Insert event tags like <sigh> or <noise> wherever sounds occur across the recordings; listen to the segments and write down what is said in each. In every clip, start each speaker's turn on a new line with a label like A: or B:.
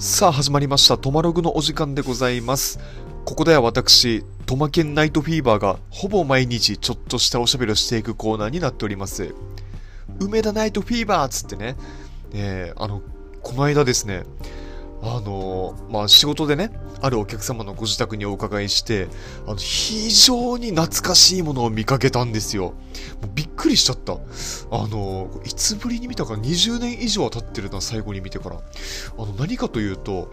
A: さあ始まりました。トマログのお時間でございます。ここでは私トマケンナイトフィーバーがほぼ毎日ちょっとしたおしゃべりをしていくコーナーになっております。梅田ナイトフィーバーっつってね、えー、あのこの間ですねあのまあ、仕事でね、あるお客様のご自宅にお伺いして、あの、非常に懐かしいものを見かけたんですよ。もうびっくりしちゃった。あのいつぶりに見たか20年以上は経ってるな、最後に見てから。あの、何かというと、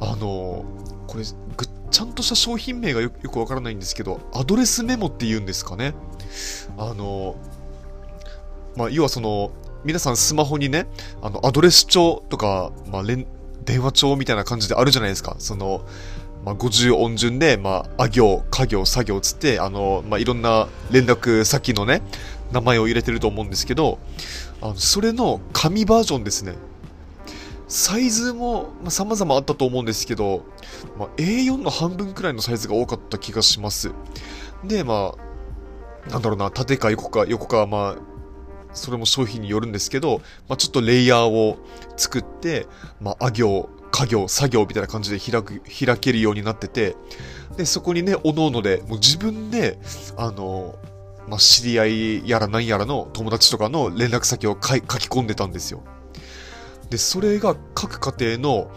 A: あのこれ、ぐちゃんとした商品名がよくわからないんですけど、アドレスメモって言うんですかね。あのまあ、要はその、皆さんスマホにね、あの、アドレス帳とか、まあ、電話帳みたいな感じであるじゃないですか。その、まあ、50音順で、まあ、あ行、家行、作業つって、あの、まあ、いろんな連絡先のね、名前を入れてると思うんですけど、あの、それの紙バージョンですね。サイズも、まあ、様々あったと思うんですけど、まあ、A4 の半分くらいのサイズが多かった気がします。で、まあ、なんだろうな、縦か横か、横か、まあ、それも商品によるんですけど、まあ、ちょっとレイヤーを作って、まあ、あ行、家業、作業みたいな感じで開く、開けるようになってて、で、そこにね、おのおので、もう自分で、あの、まあ、知り合いやら何やらの友達とかの連絡先を書き込んでたんですよ。で、それが各家庭の、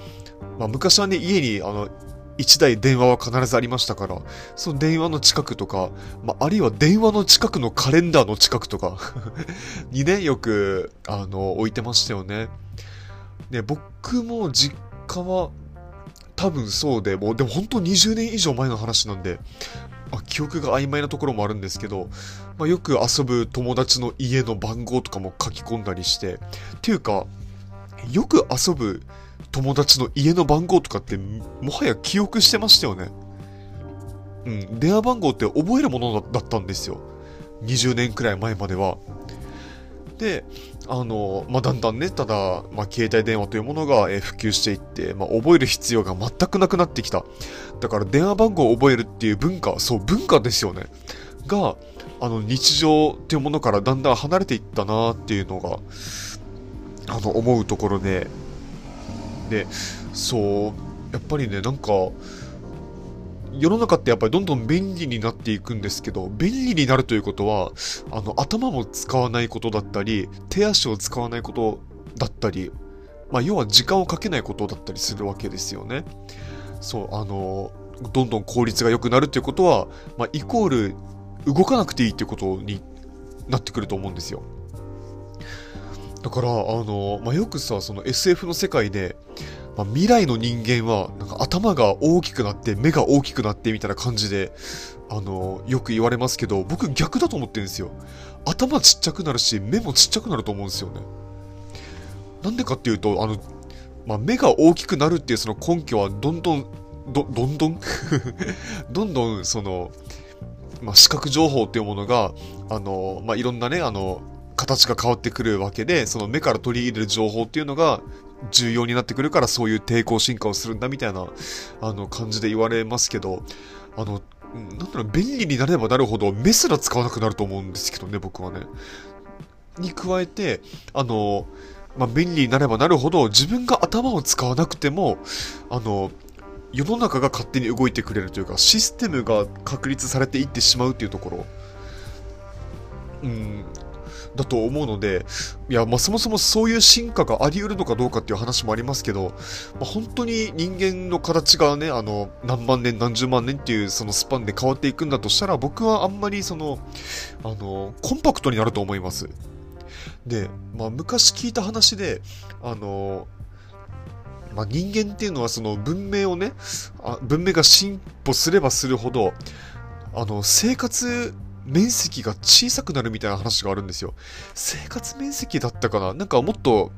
A: まあ、昔はね、家に、あの、1台電話は必ずありましたから、その電話の近くとか、まあ、あるいは電話の近くのカレンダーの近くとかにね、<laughs> よく、あの、置いてましたよね。で、僕も実家は多分そうで、もうでも本当20年以上前の話なんで、あ記憶が曖昧なところもあるんですけど、まあ、よく遊ぶ友達の家の番号とかも書き込んだりして、っていうか、よく遊ぶ友達の家の番号とかって、もはや記憶してましたよね。うん、電話番号って覚えるものだったんですよ。20年くらい前までは。で、あの、まあ、だんだんね、ただ、まあ、携帯電話というものが、え普及していって、まあ、覚える必要が全くなくなってきた。だから電話番号を覚えるっていう文化、そう、文化ですよね。が、あの、日常っていうものからだんだん離れていったなっていうのが、あの、思うところで、で、そう、やっぱりね、なんか、世の中ってやっぱりどんどん便利になっていくんですけど、便利になるということは、あの、頭も使わないことだったり、手足を使わないことだったり、まあ、要は時間をかけないことだったりするわけですよね。そう、あの、どんどん効率が良くなるっていうことは、まあ、イコール、動かなくていいっていうことになってくると思うんですよ。だから、あの、まあ、よくさ、その SF の世界で、まあ、未来の人間は、なんか頭が大きくなって、目が大きくなってみたいな感じで、あの、よく言われますけど、僕逆だと思ってるんですよ。頭ちっちゃくなるし、目もちっちゃくなると思うんですよね。なんでかっていうと、あの、まあ、目が大きくなるっていうその根拠は、どんどん、ど、どんどん？<laughs> どんどん、その、まあ、視覚情報っていうものが、あの、まあ、いろんなね、あの、形が変わってくるわけで、その目から取り入れる情報っていうのが重要になってくるからそういう抵抗進化をするんだみたいな、あの、感じで言われますけど、あの、なんだろう、便利になればなるほど目すら使わなくなると思うんですけどね、僕はね。に加えて、あの、まあ、便利になればなるほど自分が頭を使わなくても、あの、世の中が勝手に動いてくれるというか、システムが確立されていってしまうっていうところ。うん、だと思うので、いや、まあ、そもそもそういう進化があり得るのかどうかっていう話もありますけど、まあ、本当に人間の形がね、あの、何万年、何十万年っていうそのスパンで変わっていくんだとしたら、僕はあんまりその、あの、コンパクトになると思います。で、まあ、昔聞いた話で、あの、まあ、人間っていうのはその文明をね、あ文明が進歩すればするほど、あの、生活面積が小さくなるみたいな話があるんですよ。生活面積だったかな？なんかもっと、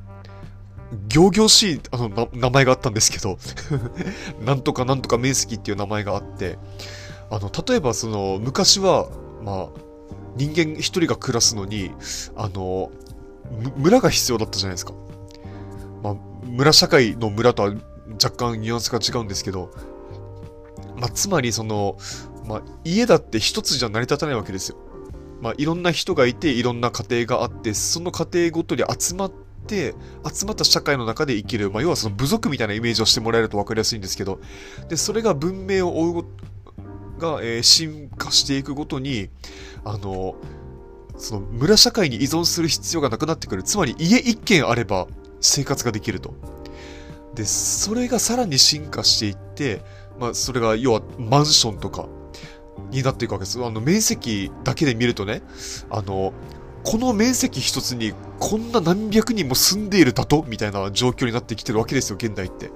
A: 行々しいあの名前があったんですけど <laughs> なんとかなんとか面積っていう名前があって、あの、例えばその、昔は、まあ、人間一人が暮らすのに、あの、村が必要だったじゃないですか。まあ、村社会の村とは若干ニュアンスが違うんですけど、まあ、つまりその、まあ、家だって一つじゃ成り立たないわけですよ。まあ、いろんな人がいて、いろんな家庭があって、その家庭ごとに集まって集まった社会の中で生きる、まあ、要はその部族みたいなイメージをしてもらえると分かりやすいんですけど。でそれが文明を追うが、えー進化していくごとにあのその村社会に依存する必要がなくなってくる。つまり家一軒あれば生活ができると。でそれがさらに進化していって、まあ、それが要はマンションとかになっていくわけです。あの面積だけで見るとねあのこの面積一つにこんな何百人も住んでいるだとみたいな状況になってきてるわけですよ現代って。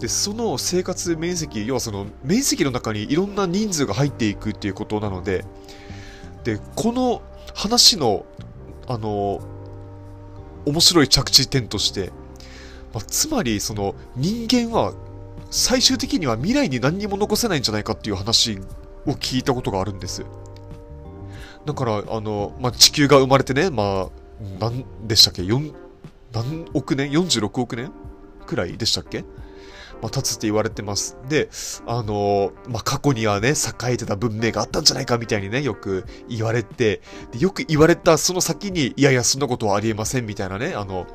A: でその生活面積要はその面積の中にいろんな人数が入っていくっていうことなのででこの話のあの面白い着地点として、まあ、つまりその人間は最終的には未来に何にも残せないんじゃないかっていう話を聞いたことがあるんです。だからあの、まあ、地球が生まれてねまあ何でしたっけ？4何億年？46億年？くらいでしたっけ？まあ、経つって言われてます。で、あのまあ、過去にはね、栄えてた文明があったんじゃないかみたいにね、よく言われて、でよく言われたその先に、いやいや、そんなことはありえませんみたいなね、あの、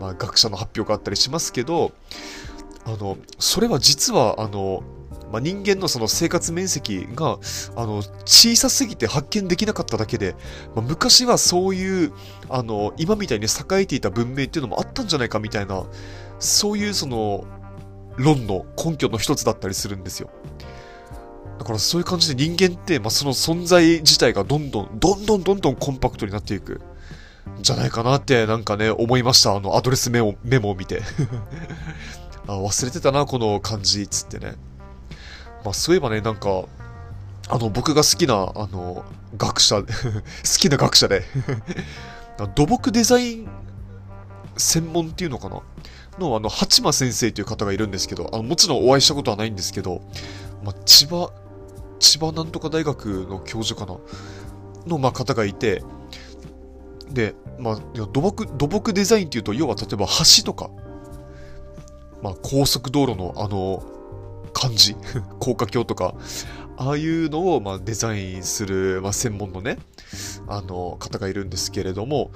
A: まあ、学者の発表があったりしますけど、あの、それは実は、あの、まあ、人間のその生活面積が、あの、小さすぎて発見できなかっただけで、まあ、昔はそういう、あの、今みたいに栄えていた文明っていうのもあったんじゃないかみたいな、そういうその、論の根拠の一つだったりするんですよ。だからそういう感じで人間って、まあ、その存在自体がどんどん、どんどんどんどんコンパクトになっていく。じゃないかなってなんかね、思いました。あの、アドレスメモメモを見て。<laughs> あ忘れてたな、この漢字、つってね。まあそういえばね、なんか、あの、僕が好きな、あの、学者、<laughs> 好きな学者で、<laughs> 土木デザイン専門っていうのかな？の、あの、八間先生という方がいるんですけど、あの、もちろんお会いしたことはないんですけど、まあ、千葉、千葉なんとか大学の教授かな？の、まあ、方がいて、で、まあ、土木、土木デザインっていうと、要は例えば橋とか、まあ、高速道路のあの、漢字、<laughs> 高架橋とか、ああいうのを、まあ、デザインする、まあ、専門のね、あの、方がいるんですけれども、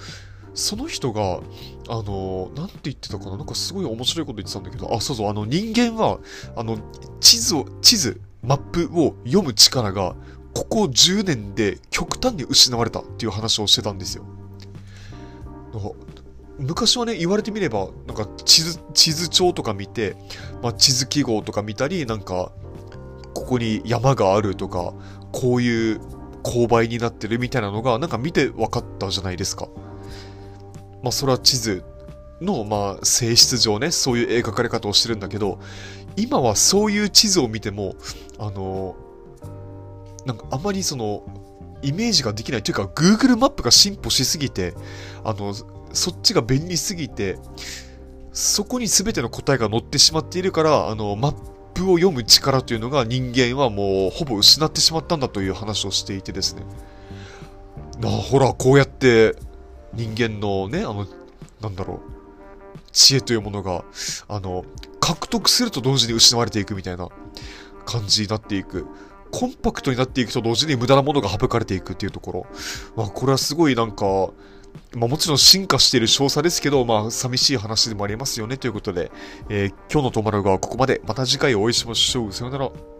A: その人が、あの、なんて言ってたかな？なんかすごい面白いこと言ってたんだけど、あ、そうそう、あの人間は、あの、地図を、地図、マップを読む力が、ここ10年で極端に失われたっていう話をしてたんですよ。昔はね、言われてみれば、なんか地図、地図帳とか見て、まあ、地図記号とか見たり、なんか、ここに山があるとか、こういう勾配になってるみたいなのが、なんか見て分かったじゃないですか。まあ、それは地図の、まあ、性質上ね、そういう描かれ方をしてるんだけど、今はそういう地図を見ても、あの、なんかあまりその、イメージができないというか、Google マップが進歩しすぎて、あの、そっちが便利すぎて、そこに全ての答えが載ってしまっているから、あの、マップを読む力というのが人間はもうほぼ失ってしまったんだという話をしていてですね。なあ、ほら、こうやって人間のね、あの、なんだろう、知恵というものが、あの、獲得すると同時に失われていくみたいな感じになっていく。コンパクトになっていくと同時に無駄なものが省かれていくっていうところ。まあ、これはすごいなんか、まあ、もちろん進化している少佐ですけど、まあ、寂しい話でもありますよねということで、えー今日のトマロがここまで。また次回お会いしましょう。さよなら。